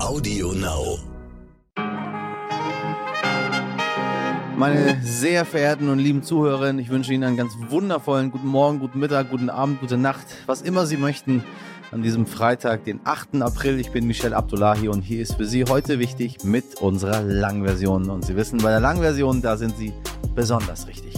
Audio Now. Meine sehr verehrten und lieben Zuhörerinnen, ich wünsche Ihnen einen ganz wundervollen guten Morgen, guten Mittag, guten Abend, gute Nacht, was immer Sie möchten an diesem Freitag, den 8. April. Ich bin Michel Abdullahi und hier ist für Sie heute wichtig mit unserer Langversion. Und Sie wissen, bei der Langversion, da sind Sie besonders richtig.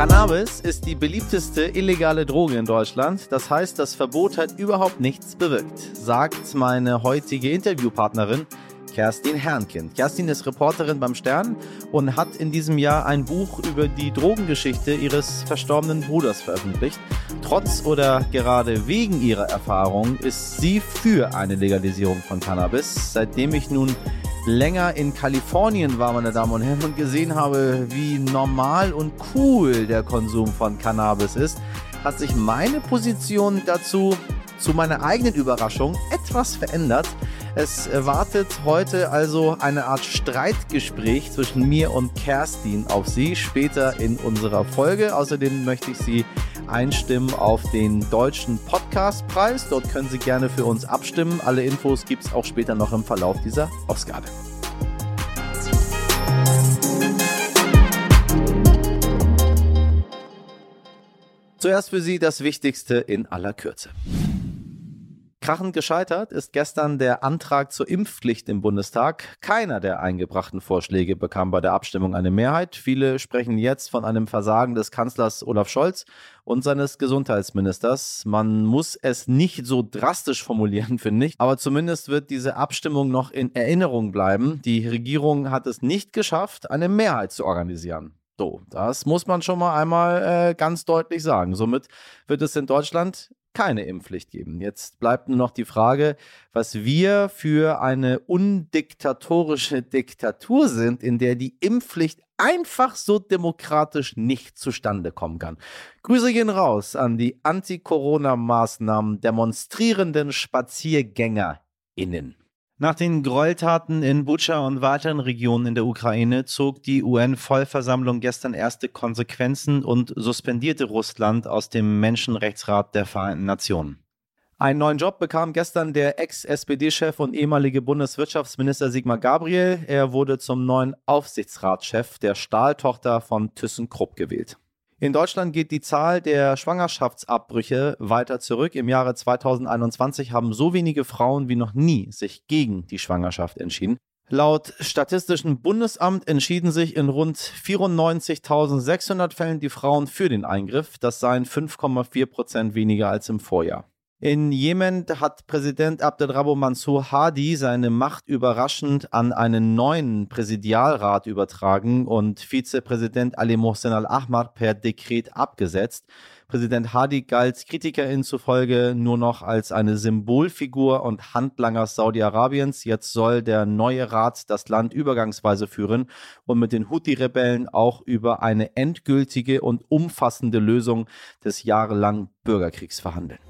Cannabis ist die beliebteste illegale Droge in Deutschland. Das heißt, das Verbot hat überhaupt nichts bewirkt, sagt meine heutige Interviewpartnerin Kerstin Herrnkind. Kerstin ist Reporterin beim Stern und hat in diesem Jahr ein Buch über die Drogengeschichte ihres verstorbenen Bruders veröffentlicht. Trotz oder gerade wegen ihrer Erfahrung ist sie für eine Legalisierung von Cannabis. Seitdem ich nun länger in Kalifornien war, meine Damen und Herren, und gesehen habe, wie normal und cool der Konsum von Cannabis ist, hat sich meine Position dazu zu meiner eigenen Überraschung etwas verändert. Es wartet heute also eine Art Streitgespräch zwischen mir und Kerstin auf Sie später in unserer Folge. Außerdem möchte ich Sie einstimmen auf den deutschen Podcastpreis. Dort können Sie gerne für uns abstimmen. Alle Infos gibt es auch später noch im Verlauf dieser Ausgabe. Zuerst für Sie das Wichtigste in aller Kürze. Krachend gescheitert ist gestern der Antrag zur Impfpflicht im Bundestag. Keiner der eingebrachten Vorschläge bekam bei der Abstimmung eine Mehrheit. Viele sprechen jetzt von einem Versagen des Kanzlers Olaf Scholz und seines Gesundheitsministers. Man muss es nicht so drastisch formulieren, finde ich, aber zumindest wird diese Abstimmung noch in Erinnerung bleiben. Die Regierung hat es nicht geschafft, eine Mehrheit zu organisieren. So, das muss man schon mal einmal äh, ganz deutlich sagen. Somit wird es in Deutschland keine Impfpflicht geben. Jetzt bleibt nur noch die Frage, was wir für eine undiktatorische Diktatur sind, in der die Impfpflicht einfach so demokratisch nicht zustande kommen kann. Grüße gehen raus an die Anti-Corona-Maßnahmen demonstrierenden SpaziergängerInnen. Nach den Gräueltaten in Butscha und weiteren Regionen in der Ukraine zog die UN-Vollversammlung gestern erste Konsequenzen und suspendierte Russland aus dem Menschenrechtsrat der Vereinten Nationen. Einen neuen Job bekam gestern der Ex-SPD-Chef und ehemalige Bundeswirtschaftsminister Sigmar Gabriel. Er wurde zum neuen Aufsichtsratschef der Stahltochter von ThyssenKrupp gewählt. In Deutschland geht die Zahl der Schwangerschaftsabbrüche weiter zurück. Im Jahre 2021 haben so wenige Frauen wie noch nie sich gegen die Schwangerschaft entschieden. Laut Statistischen Bundesamt entschieden sich in rund 94.600 Fällen die Frauen für den Eingriff. Das seien 5,4 Prozent weniger als im Vorjahr. In Jemen hat Präsident Abdelrabo Mansour Hadi seine Macht überraschend an einen neuen Präsidialrat übertragen und Vizepräsident Ali Mohsen al-Ahmar per Dekret abgesetzt. Präsident Hadi galt KritikerInnen zufolge nur noch als eine Symbolfigur und Handlanger Saudi-Arabiens. Jetzt soll der neue Rat das Land übergangsweise führen und mit den Houthi-Rebellen auch über eine endgültige und umfassende Lösung des jahrelangen Bürgerkriegs verhandeln.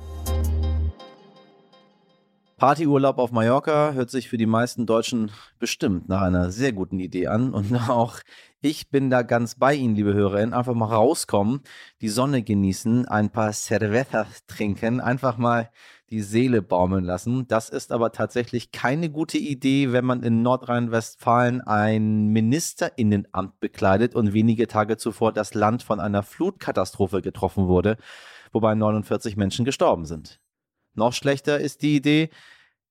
Partyurlaub auf Mallorca hört sich für die meisten Deutschen bestimmt nach einer sehr guten Idee an. Und auch ich bin da ganz bei Ihnen, liebe Hörerinnen. Einfach mal rauskommen, die Sonne genießen, ein paar Cervezas trinken, einfach mal die Seele baumeln lassen. Das ist aber tatsächlich keine gute Idee, wenn man in Nordrhein-Westfalen ein Ministerinnenamt bekleidet und wenige Tage zuvor das Land von einer Flutkatastrophe getroffen wurde, wobei 49 Menschen gestorben sind. Noch schlechter ist die Idee,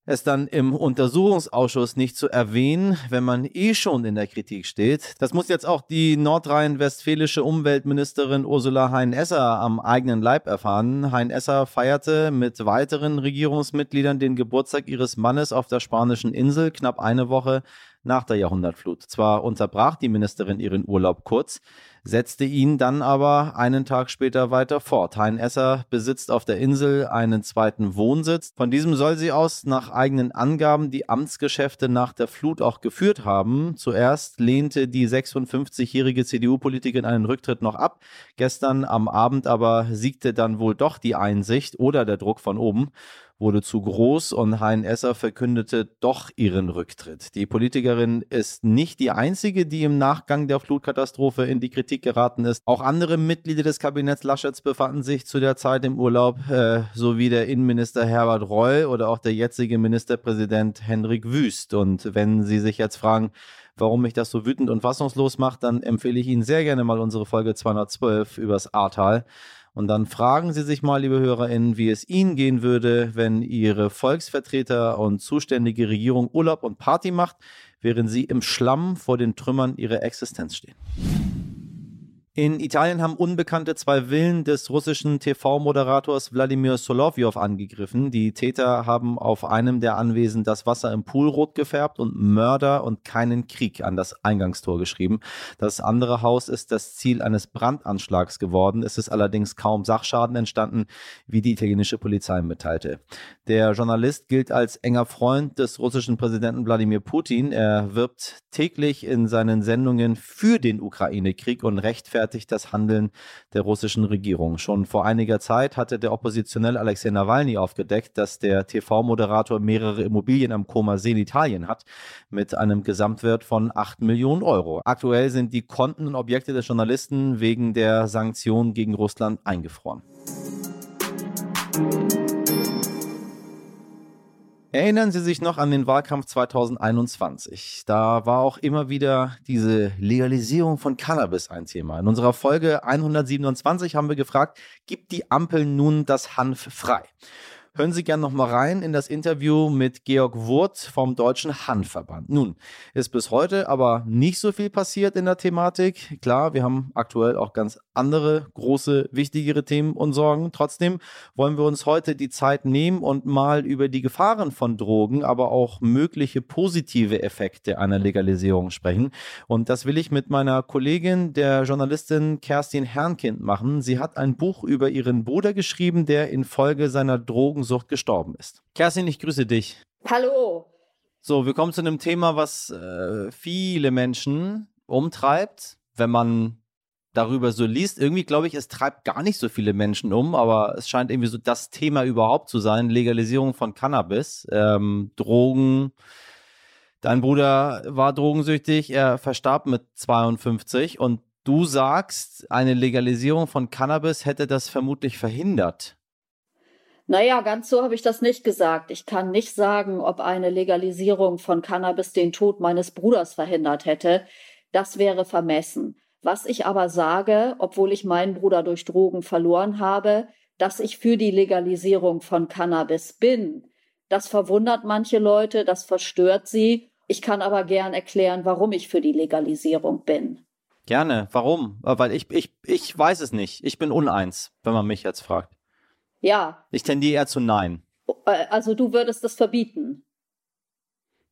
es dann im Untersuchungsausschuss nicht zu erwähnen, wenn man eh schon in der Kritik steht. Das muss jetzt auch die nordrhein-westfälische Umweltministerin Ursula Hein-Esser am eigenen Leib erfahren. Hein-Esser feierte mit weiteren Regierungsmitgliedern den Geburtstag ihres Mannes auf der spanischen Insel knapp eine Woche nach der Jahrhundertflut. Zwar unterbrach die Ministerin ihren Urlaub kurz, setzte ihn dann aber einen Tag später weiter fort. Hein Esser besitzt auf der Insel einen zweiten Wohnsitz. Von diesem soll sie aus nach eigenen Angaben die Amtsgeschäfte nach der Flut auch geführt haben. Zuerst lehnte die 56-jährige CDU-Politikerin einen Rücktritt noch ab. Gestern am Abend aber siegte dann wohl doch die Einsicht oder der Druck von oben wurde zu groß und Hein Esser verkündete doch ihren Rücktritt. Die Politikerin Politikerin ist nicht die einzige, die im Nachgang der Flutkatastrophe in die Kritik geraten ist. Auch andere Mitglieder des Kabinetts Laschets befanden sich zu der Zeit im Urlaub, äh, sowie der Innenminister Herbert Reul oder auch der jetzige Ministerpräsident Hendrik Wüst. Und wenn Sie sich jetzt fragen, warum mich das so wütend und fassungslos macht, dann empfehle ich Ihnen sehr gerne mal unsere Folge 212 übers Ahrtal. Und dann fragen Sie sich mal, liebe HörerInnen, wie es Ihnen gehen würde, wenn Ihre Volksvertreter und zuständige Regierung Urlaub und Party macht, während Sie im Schlamm vor den Trümmern Ihrer Existenz stehen. In Italien haben Unbekannte zwei Villen des russischen TV-Moderators Wladimir Solovyov angegriffen. Die Täter haben auf einem der Anwesen das Wasser im Pool rot gefärbt und Mörder und keinen Krieg an das Eingangstor geschrieben. Das andere Haus ist das Ziel eines Brandanschlags geworden. Es ist allerdings kaum Sachschaden entstanden, wie die italienische Polizei mitteilte. Der Journalist gilt als enger Freund des russischen Präsidenten Wladimir Putin. Er wirbt täglich in seinen Sendungen für den Ukraine-Krieg und rechtfertigt rechtfertigt das Handeln der russischen Regierung. Schon vor einiger Zeit hatte der Oppositionelle Alexei Nawalny aufgedeckt, dass der TV-Moderator mehrere Immobilien am Koma See in Italien hat, mit einem Gesamtwert von 8 Millionen Euro. Aktuell sind die Konten und Objekte des Journalisten wegen der Sanktionen gegen Russland eingefroren. Erinnern Sie sich noch an den Wahlkampf 2021? Da war auch immer wieder diese Legalisierung von Cannabis ein Thema. In unserer Folge 127 haben wir gefragt, gibt die Ampel nun das Hanf frei? Hören Sie gerne noch mal rein in das Interview mit Georg Wurth vom Deutschen Hanfverband. Nun, ist bis heute aber nicht so viel passiert in der Thematik. Klar, wir haben aktuell auch ganz andere große, wichtigere Themen und Sorgen. Trotzdem wollen wir uns heute die Zeit nehmen und mal über die Gefahren von Drogen, aber auch mögliche positive Effekte einer Legalisierung sprechen. Und das will ich mit meiner Kollegin, der Journalistin Kerstin Herrnkind machen. Sie hat ein Buch über ihren Bruder geschrieben, der infolge seiner Drogensucht gestorben ist. Kerstin, ich grüße dich. Hallo. So, wir kommen zu einem Thema, was äh, viele Menschen umtreibt, wenn man darüber so liest, irgendwie glaube ich, es treibt gar nicht so viele Menschen um, aber es scheint irgendwie so das Thema überhaupt zu sein, Legalisierung von Cannabis, ähm, Drogen. Dein Bruder war drogensüchtig, er verstarb mit 52 und du sagst, eine Legalisierung von Cannabis hätte das vermutlich verhindert. Naja, ganz so habe ich das nicht gesagt. Ich kann nicht sagen, ob eine Legalisierung von Cannabis den Tod meines Bruders verhindert hätte. Das wäre vermessen. Was ich aber sage, obwohl ich meinen Bruder durch Drogen verloren habe, dass ich für die Legalisierung von Cannabis bin. Das verwundert manche Leute, das verstört sie. Ich kann aber gern erklären, warum ich für die Legalisierung bin. Gerne. Warum? Weil ich, ich, ich weiß es nicht. Ich bin uneins, wenn man mich jetzt fragt. Ja. Ich tendiere eher zu Nein. Äh, also du würdest das verbieten.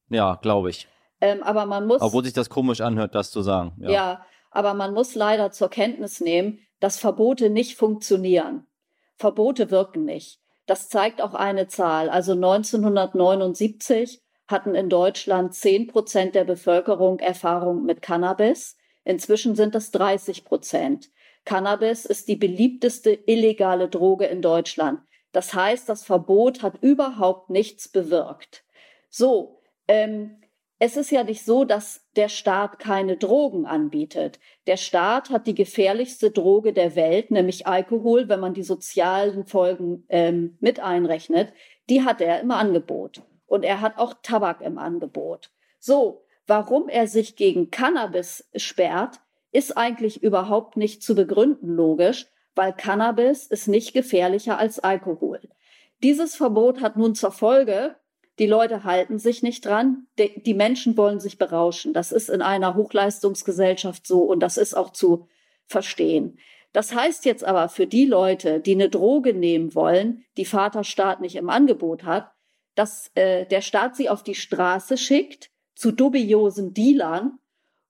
Ja, glaube ich. Ähm, aber man muss. Obwohl sich das komisch anhört, das zu sagen. Ja. ja, aber man muss leider zur Kenntnis nehmen, dass Verbote nicht funktionieren. Verbote wirken nicht. Das zeigt auch eine Zahl. Also 1979 hatten in Deutschland 10 Prozent der Bevölkerung Erfahrung mit Cannabis. Inzwischen sind es 30 Prozent. Cannabis ist die beliebteste illegale Droge in Deutschland. Das heißt, das Verbot hat überhaupt nichts bewirkt. So, ähm, es ist ja nicht so, dass der Staat keine Drogen anbietet. Der Staat hat die gefährlichste Droge der Welt, nämlich Alkohol, wenn man die sozialen Folgen ähm, mit einrechnet. Die hat er im Angebot. Und er hat auch Tabak im Angebot. So, warum er sich gegen Cannabis sperrt, ist eigentlich überhaupt nicht zu begründen logisch, weil Cannabis ist nicht gefährlicher als Alkohol. Dieses Verbot hat nun zur Folge, die Leute halten sich nicht dran. Die Menschen wollen sich berauschen. Das ist in einer Hochleistungsgesellschaft so und das ist auch zu verstehen. Das heißt jetzt aber für die Leute, die eine Droge nehmen wollen, die Vaterstaat nicht im Angebot hat, dass äh, der Staat sie auf die Straße schickt zu dubiosen Dealern,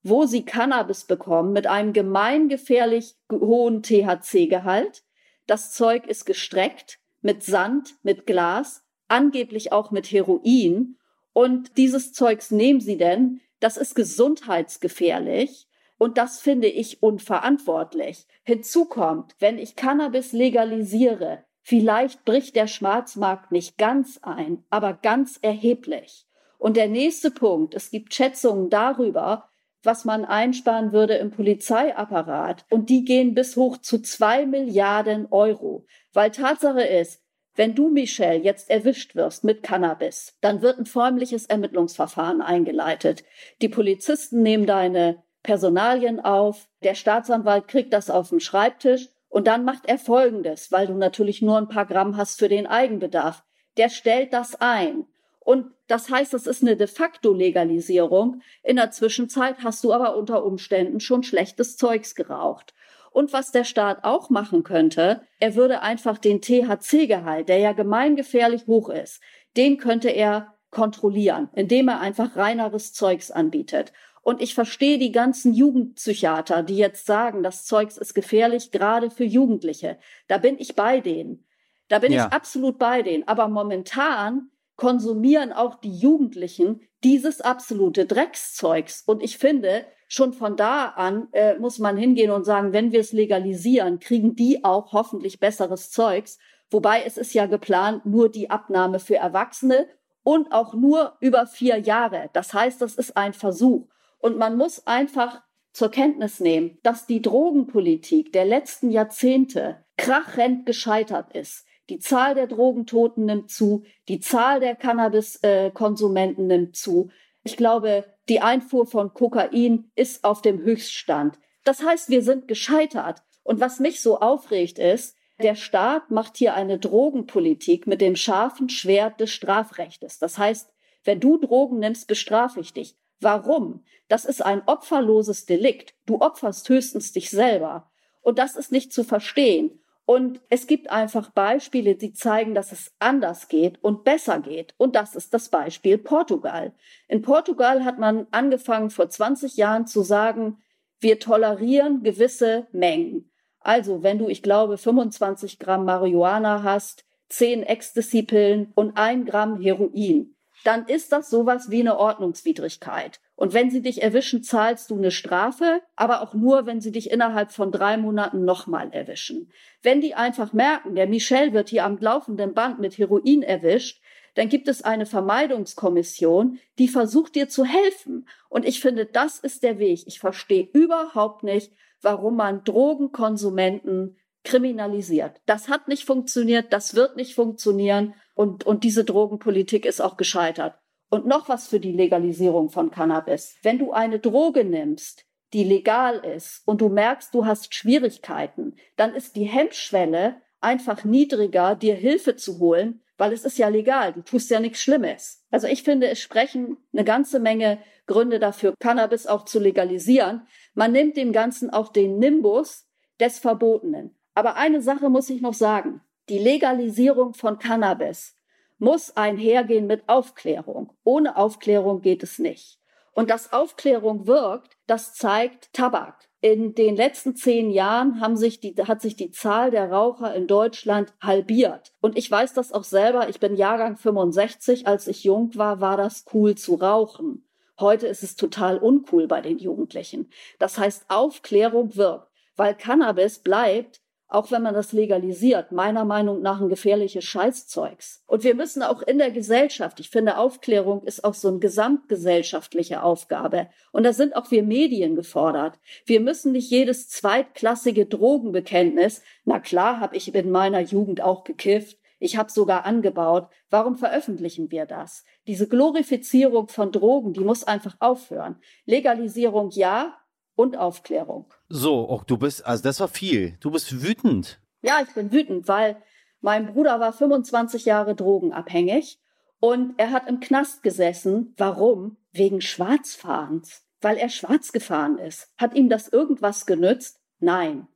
wo sie Cannabis bekommen mit einem gemeingefährlich hohen THC-Gehalt. Das Zeug ist gestreckt mit Sand, mit Glas angeblich auch mit Heroin. Und dieses Zeugs nehmen sie denn, das ist gesundheitsgefährlich. Und das finde ich unverantwortlich. Hinzu kommt, wenn ich Cannabis legalisiere, vielleicht bricht der Schwarzmarkt nicht ganz ein, aber ganz erheblich. Und der nächste Punkt, es gibt Schätzungen darüber, was man einsparen würde im Polizeiapparat. Und die gehen bis hoch zu zwei Milliarden Euro. Weil Tatsache ist, wenn du, Michelle, jetzt erwischt wirst mit Cannabis, dann wird ein förmliches Ermittlungsverfahren eingeleitet. Die Polizisten nehmen deine Personalien auf, der Staatsanwalt kriegt das auf den Schreibtisch und dann macht er Folgendes, weil du natürlich nur ein paar Gramm hast für den Eigenbedarf. Der stellt das ein. Und das heißt, es ist eine de facto Legalisierung. In der Zwischenzeit hast du aber unter Umständen schon schlechtes Zeugs geraucht. Und was der Staat auch machen könnte, er würde einfach den THC-Gehalt, der ja gemeingefährlich hoch ist, den könnte er kontrollieren, indem er einfach reineres Zeugs anbietet. Und ich verstehe die ganzen Jugendpsychiater, die jetzt sagen, das Zeugs ist gefährlich, gerade für Jugendliche. Da bin ich bei denen. Da bin ja. ich absolut bei denen. Aber momentan konsumieren auch die Jugendlichen dieses absolute Dreckszeugs. Und ich finde, schon von da an äh, muss man hingehen und sagen, wenn wir es legalisieren, kriegen die auch hoffentlich besseres Zeugs. Wobei es ist ja geplant, nur die Abnahme für Erwachsene und auch nur über vier Jahre. Das heißt, das ist ein Versuch. Und man muss einfach zur Kenntnis nehmen, dass die Drogenpolitik der letzten Jahrzehnte krachend gescheitert ist. Die Zahl der Drogentoten nimmt zu, die Zahl der Cannabiskonsumenten nimmt zu. Ich glaube, die Einfuhr von Kokain ist auf dem Höchststand. Das heißt, wir sind gescheitert. Und was mich so aufregt ist, der Staat macht hier eine Drogenpolitik mit dem scharfen Schwert des Strafrechtes. Das heißt, wenn du Drogen nimmst, bestrafe ich dich. Warum? Das ist ein opferloses Delikt. Du opferst höchstens dich selber. Und das ist nicht zu verstehen. Und es gibt einfach Beispiele, die zeigen, dass es anders geht und besser geht. Und das ist das Beispiel Portugal. In Portugal hat man angefangen vor 20 Jahren zu sagen, wir tolerieren gewisse Mengen. Also wenn du, ich glaube, 25 Gramm Marihuana hast, 10 Ecstasy-Pillen und ein Gramm Heroin, dann ist das sowas wie eine Ordnungswidrigkeit. Und wenn sie dich erwischen, zahlst du eine Strafe, aber auch nur, wenn sie dich innerhalb von drei Monaten nochmal erwischen. Wenn die einfach merken, der Michel wird hier am laufenden Band mit Heroin erwischt, dann gibt es eine Vermeidungskommission, die versucht dir zu helfen. Und ich finde, das ist der Weg. Ich verstehe überhaupt nicht, warum man Drogenkonsumenten kriminalisiert. Das hat nicht funktioniert, das wird nicht funktionieren und, und diese Drogenpolitik ist auch gescheitert. Und noch was für die Legalisierung von Cannabis. Wenn du eine Droge nimmst, die legal ist und du merkst, du hast Schwierigkeiten, dann ist die Hemmschwelle einfach niedriger, dir Hilfe zu holen, weil es ist ja legal, du tust ja nichts Schlimmes. Also ich finde, es sprechen eine ganze Menge Gründe dafür, Cannabis auch zu legalisieren. Man nimmt dem Ganzen auch den Nimbus des Verbotenen. Aber eine Sache muss ich noch sagen. Die Legalisierung von Cannabis muss einhergehen mit Aufklärung. Ohne Aufklärung geht es nicht. Und dass Aufklärung wirkt, das zeigt Tabak. In den letzten zehn Jahren haben sich die, hat sich die Zahl der Raucher in Deutschland halbiert. Und ich weiß das auch selber. Ich bin Jahrgang 65. Als ich jung war, war das cool zu rauchen. Heute ist es total uncool bei den Jugendlichen. Das heißt, Aufklärung wirkt, weil Cannabis bleibt auch wenn man das legalisiert, meiner Meinung nach ein gefährliches Scheißzeugs. Und wir müssen auch in der Gesellschaft, ich finde, Aufklärung ist auch so eine gesamtgesellschaftliche Aufgabe. Und da sind auch wir Medien gefordert. Wir müssen nicht jedes zweitklassige Drogenbekenntnis, na klar habe ich in meiner Jugend auch gekifft, ich habe sogar angebaut. Warum veröffentlichen wir das? Diese Glorifizierung von Drogen, die muss einfach aufhören. Legalisierung ja, und Aufklärung. So, oh, du bist, also das war viel. Du bist wütend. Ja, ich bin wütend, weil mein Bruder war 25 Jahre drogenabhängig und er hat im Knast gesessen. Warum? Wegen Schwarzfahrens. Weil er schwarz gefahren ist. Hat ihm das irgendwas genützt? Nein.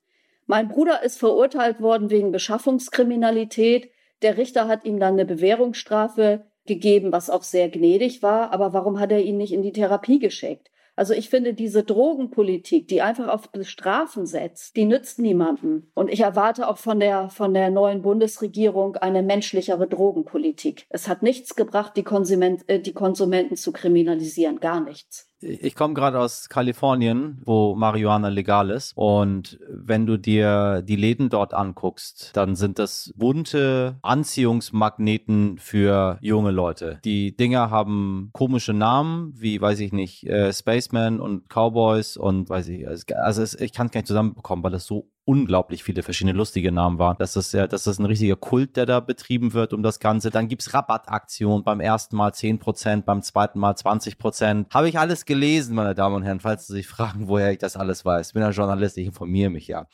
Mein Bruder ist verurteilt worden wegen Beschaffungskriminalität. Der Richter hat ihm dann eine Bewährungsstrafe gegeben, was auch sehr gnädig war. Aber warum hat er ihn nicht in die Therapie geschickt? Also ich finde, diese Drogenpolitik, die einfach auf Bestrafen setzt, die nützt niemandem. Und ich erwarte auch von der, von der neuen Bundesregierung eine menschlichere Drogenpolitik. Es hat nichts gebracht, die, Konsument, äh, die Konsumenten zu kriminalisieren, gar nichts. Ich komme gerade aus Kalifornien, wo Marihuana legal ist. Und wenn du dir die Läden dort anguckst, dann sind das bunte Anziehungsmagneten für junge Leute. Die Dinger haben komische Namen, wie, weiß ich nicht, äh, Spaceman und Cowboys und weiß ich, also es, ich kann es gar nicht zusammenbekommen, weil das so unglaublich viele verschiedene lustige Namen waren. Das ist ja, das ist ein richtiger Kult, der da betrieben wird um das Ganze. Dann gibt's Rabattaktionen beim ersten Mal 10%, beim zweiten Mal 20%. Habe ich alles gelesen, meine Damen und Herren, falls Sie sich fragen, woher ich das alles weiß. Ich bin ja Journalist, ich informiere mich ja.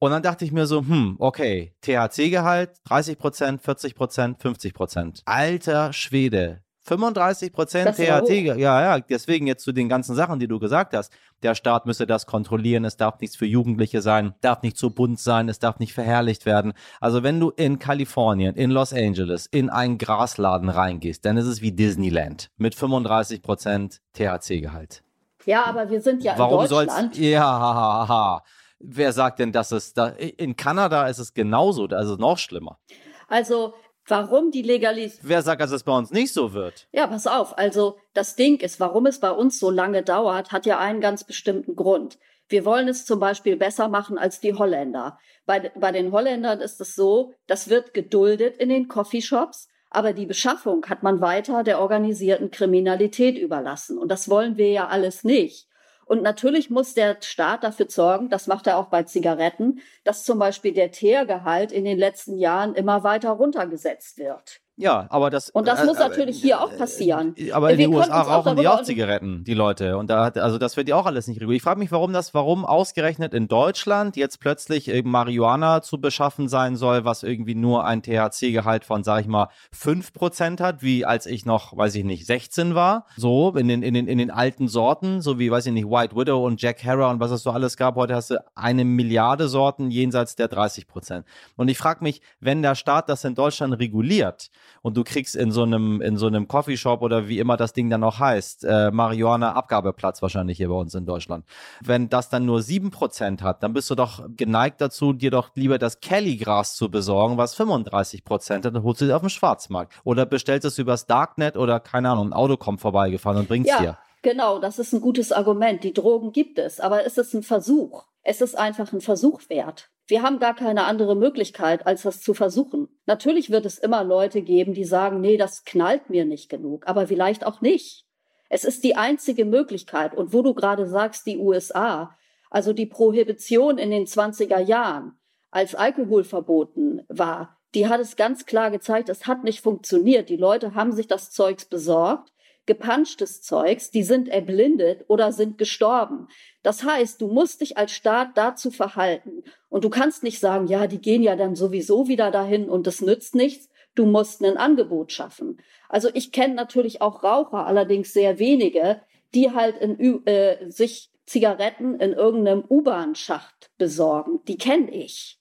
Und dann dachte ich mir so, hm, okay, THC-Gehalt 30%, 40%, 50%. Alter Schwede, 35 Prozent THT, ja, ja, deswegen jetzt zu den ganzen Sachen, die du gesagt hast. Der Staat müsse das kontrollieren, es darf nichts für Jugendliche sein, darf nicht zu bunt sein, es darf nicht verherrlicht werden. Also wenn du in Kalifornien, in Los Angeles, in einen Grasladen reingehst, dann ist es wie Disneyland mit 35 Prozent THC-Gehalt. Ja, aber wir sind ja Warum in Deutschland. Soll's, ja, ha, ha. Wer sagt denn, dass es da, in Kanada ist es genauso, also noch schlimmer. Also Warum die Legalisierung? Wer sagt, dass es bei uns nicht so wird? Ja, pass auf. Also das Ding ist, warum es bei uns so lange dauert, hat ja einen ganz bestimmten Grund. Wir wollen es zum Beispiel besser machen als die Holländer. Bei, bei den Holländern ist es so, das wird geduldet in den Coffeeshops, aber die Beschaffung hat man weiter der organisierten Kriminalität überlassen. Und das wollen wir ja alles nicht. Und natürlich muss der Staat dafür sorgen, das macht er auch bei Zigaretten, dass zum Beispiel der Teergehalt in den letzten Jahren immer weiter runtergesetzt wird. Ja, aber das. Und das äh, muss natürlich äh, hier auch passieren. Äh, aber in den USA rauchen die auch Zigaretten, die Leute. Und da hat, also das wird ja auch alles nicht reguliert. Ich frage mich, warum das, warum ausgerechnet in Deutschland jetzt plötzlich Marihuana zu beschaffen sein soll, was irgendwie nur ein THC-Gehalt von, sag ich mal, 5% hat, wie als ich noch, weiß ich nicht, 16 war. So, in den, in den, in den alten Sorten, so wie, weiß ich nicht, White Widow und Jack Harrow und was es so alles gab. Heute hast du eine Milliarde Sorten jenseits der 30%. Und ich frage mich, wenn der Staat das in Deutschland reguliert, und du kriegst in so einem, in so einem Coffeeshop oder wie immer das Ding dann noch heißt, äh, Marihuana-Abgabeplatz wahrscheinlich hier bei uns in Deutschland. Wenn das dann nur 7% hat, dann bist du doch geneigt dazu, dir doch lieber das Kelly-Gras zu besorgen, was 35% hat, dann holst du dir auf dem Schwarzmarkt. Oder bestellst es übers Darknet oder keine Ahnung, ein Auto kommt vorbeigefahren und bringt's ja. dir. Genau, das ist ein gutes Argument. Die Drogen gibt es, aber es ist ein Versuch. Es ist einfach ein Versuch wert. Wir haben gar keine andere Möglichkeit, als das zu versuchen. Natürlich wird es immer Leute geben, die sagen, nee, das knallt mir nicht genug, aber vielleicht auch nicht. Es ist die einzige Möglichkeit. Und wo du gerade sagst, die USA, also die Prohibition in den 20er Jahren, als Alkohol verboten war, die hat es ganz klar gezeigt, es hat nicht funktioniert. Die Leute haben sich das Zeugs besorgt gepanschtes Zeugs, die sind erblindet oder sind gestorben. Das heißt, du musst dich als Staat dazu verhalten. Und du kannst nicht sagen, ja, die gehen ja dann sowieso wieder dahin und das nützt nichts. Du musst ein Angebot schaffen. Also ich kenne natürlich auch Raucher, allerdings sehr wenige, die halt in, äh, sich Zigaretten in irgendeinem U-Bahn-Schacht besorgen. Die kenne ich.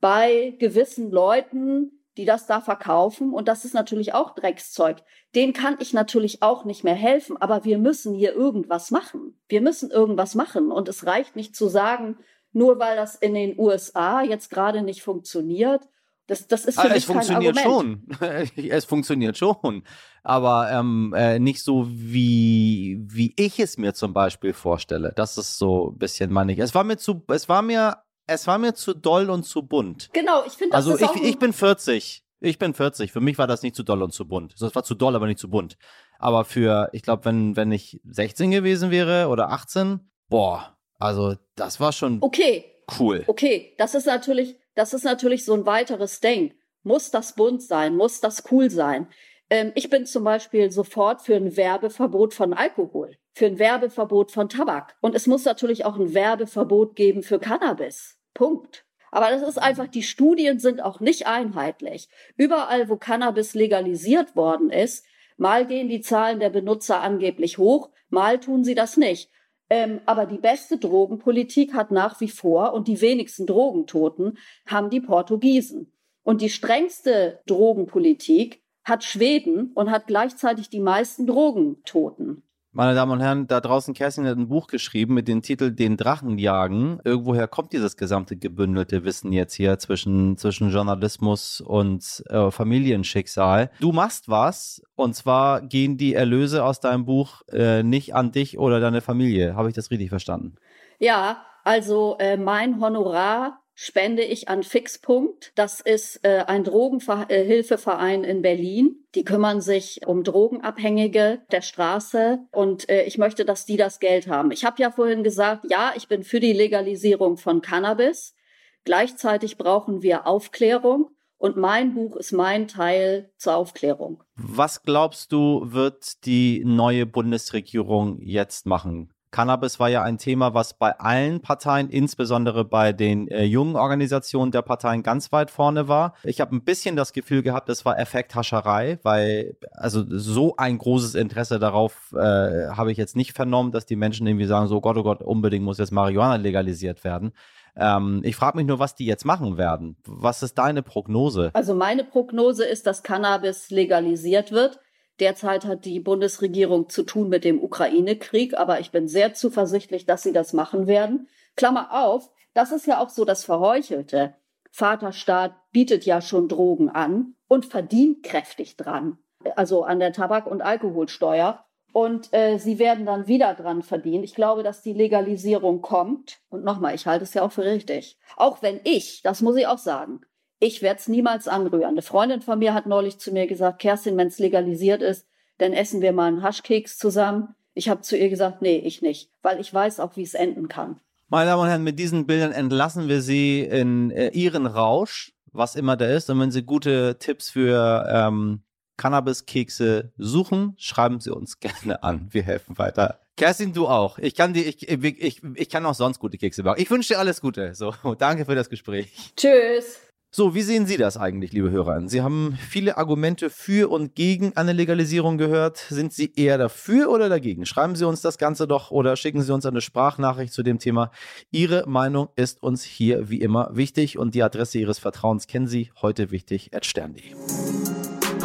Bei gewissen Leuten, die das da verkaufen. Und das ist natürlich auch Dreckszeug. Den kann ich natürlich auch nicht mehr helfen. Aber wir müssen hier irgendwas machen. Wir müssen irgendwas machen. Und es reicht nicht zu sagen, nur weil das in den USA jetzt gerade nicht funktioniert. Das, das ist für ah, mich es funktioniert schon. es funktioniert schon. Aber ähm, äh, nicht so, wie, wie ich es mir zum Beispiel vorstelle. Das ist so ein bisschen, ich. Es war mir zu, es war mir es war mir zu doll und zu bunt. Genau, ich finde das Also ich, ich bin 40. Ich bin 40. Für mich war das nicht zu doll und zu bunt. Das war zu doll, aber nicht zu bunt. Aber für, ich glaube, wenn, wenn ich 16 gewesen wäre oder 18, boah, also das war schon okay. cool. Okay, das ist natürlich, das ist natürlich so ein weiteres Ding. Muss das bunt sein? Muss das cool sein? Ähm, ich bin zum Beispiel sofort für ein Werbeverbot von Alkohol, für ein Werbeverbot von Tabak. Und es muss natürlich auch ein Werbeverbot geben für Cannabis. Punkt. Aber das ist einfach, die Studien sind auch nicht einheitlich. Überall, wo Cannabis legalisiert worden ist, mal gehen die Zahlen der Benutzer angeblich hoch, mal tun sie das nicht. Ähm, aber die beste Drogenpolitik hat nach wie vor und die wenigsten Drogentoten haben die Portugiesen. Und die strengste Drogenpolitik hat Schweden und hat gleichzeitig die meisten Drogentoten. Meine Damen und Herren, da draußen Kerstin hat ein Buch geschrieben mit dem Titel Den Drachen jagen. Irgendwoher kommt dieses gesamte gebündelte Wissen jetzt hier zwischen, zwischen Journalismus und äh, Familienschicksal. Du machst was und zwar gehen die Erlöse aus deinem Buch äh, nicht an dich oder deine Familie. Habe ich das richtig verstanden? Ja, also äh, mein Honorar spende ich an Fixpunkt. Das ist äh, ein Drogenhilfeverein in Berlin. Die kümmern sich um Drogenabhängige der Straße und äh, ich möchte, dass die das Geld haben. Ich habe ja vorhin gesagt, ja, ich bin für die Legalisierung von Cannabis. Gleichzeitig brauchen wir Aufklärung und mein Buch ist mein Teil zur Aufklärung. Was glaubst du, wird die neue Bundesregierung jetzt machen? Cannabis war ja ein Thema, was bei allen Parteien, insbesondere bei den äh, jungen Organisationen der Parteien ganz weit vorne war. Ich habe ein bisschen das Gefühl gehabt, es war Effekthascherei, weil also so ein großes Interesse darauf äh, habe ich jetzt nicht vernommen, dass die Menschen irgendwie sagen, so Gott, oh Gott, unbedingt muss jetzt Marihuana legalisiert werden. Ähm, ich frage mich nur, was die jetzt machen werden. Was ist deine Prognose? Also meine Prognose ist, dass Cannabis legalisiert wird. Derzeit hat die Bundesregierung zu tun mit dem Ukraine-Krieg, aber ich bin sehr zuversichtlich, dass sie das machen werden. Klammer auf, das ist ja auch so das Verheuchelte. Vaterstaat bietet ja schon Drogen an und verdient kräftig dran, also an der Tabak- und Alkoholsteuer. Und äh, sie werden dann wieder dran verdienen. Ich glaube, dass die Legalisierung kommt. Und nochmal, ich halte es ja auch für richtig. Auch wenn ich, das muss ich auch sagen, ich werde es niemals anrühren. Eine Freundin von mir hat neulich zu mir gesagt, Kerstin, wenn es legalisiert ist, dann essen wir mal einen Haschkeks zusammen. Ich habe zu ihr gesagt, nee, ich nicht, weil ich weiß auch, wie es enden kann. Meine Damen und Herren, mit diesen Bildern entlassen wir Sie in äh, Ihren Rausch, was immer da ist. Und wenn Sie gute Tipps für ähm, Cannabis-Kekse suchen, schreiben Sie uns gerne an. Wir helfen weiter. Kerstin, du auch. Ich kann die, ich, ich, ich, kann auch sonst gute Kekse backen. Ich wünsche dir alles Gute. So, danke für das Gespräch. Tschüss. So, wie sehen Sie das eigentlich, liebe Hörer? Sie haben viele Argumente für und gegen eine Legalisierung gehört. Sind Sie eher dafür oder dagegen? Schreiben Sie uns das Ganze doch oder schicken Sie uns eine Sprachnachricht zu dem Thema. Ihre Meinung ist uns hier wie immer wichtig und die Adresse Ihres Vertrauens kennen Sie. Heute wichtig at.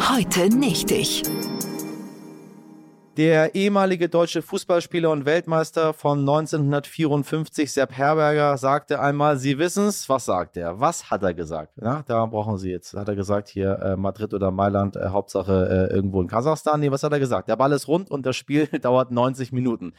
Heute nicht ich. Der ehemalige deutsche Fußballspieler und Weltmeister von 1954, Sepp Herberger, sagte einmal, Sie wissen's, was sagt er? Was hat er gesagt? Ja, da brauchen Sie jetzt. Hat er gesagt, hier äh, Madrid oder Mailand, äh, Hauptsache äh, irgendwo in Kasachstan? Nee, was hat er gesagt? Der Ball ist rund und das Spiel dauert 90 Minuten.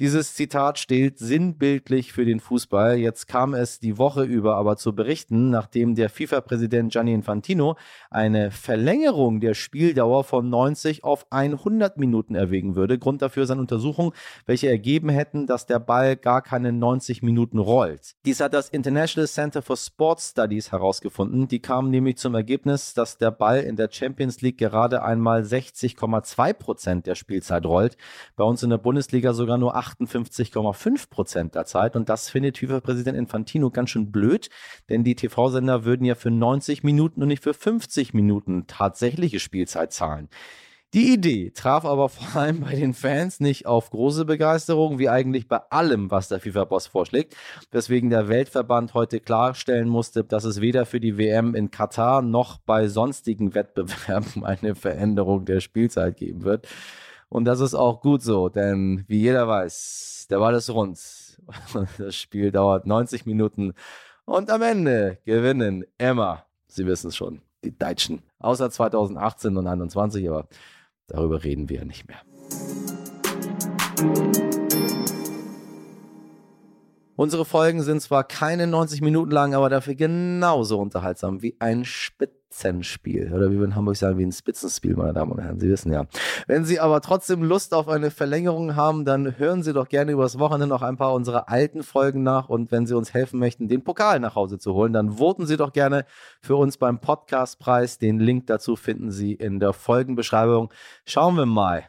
Dieses Zitat steht sinnbildlich für den Fußball. Jetzt kam es die Woche über aber zu berichten, nachdem der FIFA-Präsident Gianni Infantino eine Verlängerung der Spieldauer von 90 auf 100 Minuten erwägen würde. Grund dafür sind Untersuchungen, welche ergeben hätten, dass der Ball gar keine 90 Minuten rollt. Dies hat das International Center for Sports Studies herausgefunden. Die kamen nämlich zum Ergebnis, dass der Ball in der Champions League gerade einmal 60,2 Prozent der Spielzeit rollt. Bei uns in der Bundesliga sogar nur 58,5 Prozent der Zeit. Und das findet FIFA-Präsident Infantino ganz schön blöd, denn die TV-Sender würden ja für 90 Minuten und nicht für 50 Minuten tatsächliche Spielzeit zahlen. Die Idee traf aber vor allem bei den Fans nicht auf große Begeisterung, wie eigentlich bei allem, was der FIFA-Boss vorschlägt, weswegen der Weltverband heute klarstellen musste, dass es weder für die WM in Katar noch bei sonstigen Wettbewerben eine Veränderung der Spielzeit geben wird. Und das ist auch gut so, denn wie jeder weiß, der Ball ist rund. Das Spiel dauert 90 Minuten und am Ende gewinnen immer, Sie wissen es schon, die Deutschen. Außer 2018 und 2021, aber darüber reden wir ja nicht mehr. Unsere Folgen sind zwar keine 90 Minuten lang, aber dafür genauso unterhaltsam wie ein Spitzenspiel. Spitzenspiel. Oder wie wir in Hamburg sagen, wie ein Spitzenspiel, meine Damen und Herren. Sie wissen ja. Wenn Sie aber trotzdem Lust auf eine Verlängerung haben, dann hören Sie doch gerne übers Wochenende noch ein paar unserer alten Folgen nach. Und wenn Sie uns helfen möchten, den Pokal nach Hause zu holen, dann voten Sie doch gerne für uns beim Podcastpreis. Den Link dazu finden Sie in der Folgenbeschreibung. Schauen wir mal,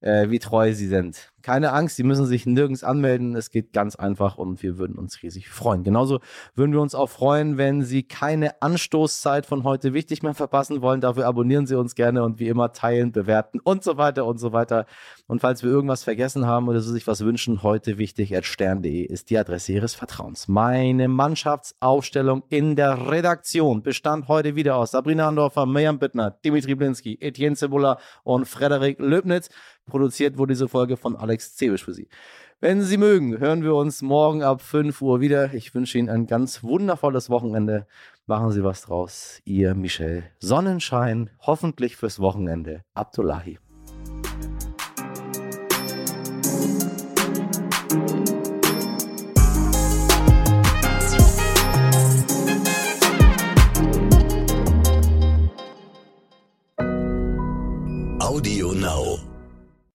äh, wie treu Sie sind. Keine Angst, Sie müssen sich nirgends anmelden. Es geht ganz einfach und wir würden uns riesig freuen. Genauso würden wir uns auch freuen, wenn Sie keine Anstoßzeit von heute wichtig mehr verpassen wollen. Dafür abonnieren Sie uns gerne und wie immer teilen, bewerten und so weiter und so weiter. Und falls wir irgendwas vergessen haben oder Sie sich was wünschen, heute wichtig at stern.de ist die Adresse Ihres Vertrauens. Meine Mannschaftsaufstellung in der Redaktion bestand heute wieder aus Sabrina Andorfer, Mirjam Bittner, Dimitri Blinski, Etienne Cebula und Frederik Löbnitz. Produziert wurde diese Folge von Alex Alex Zebisch für Sie. Wenn Sie mögen, hören wir uns morgen ab 5 Uhr wieder. Ich wünsche Ihnen ein ganz wundervolles Wochenende. Machen Sie was draus. Ihr Michel Sonnenschein, hoffentlich fürs Wochenende. Abdullahi. Audio Now.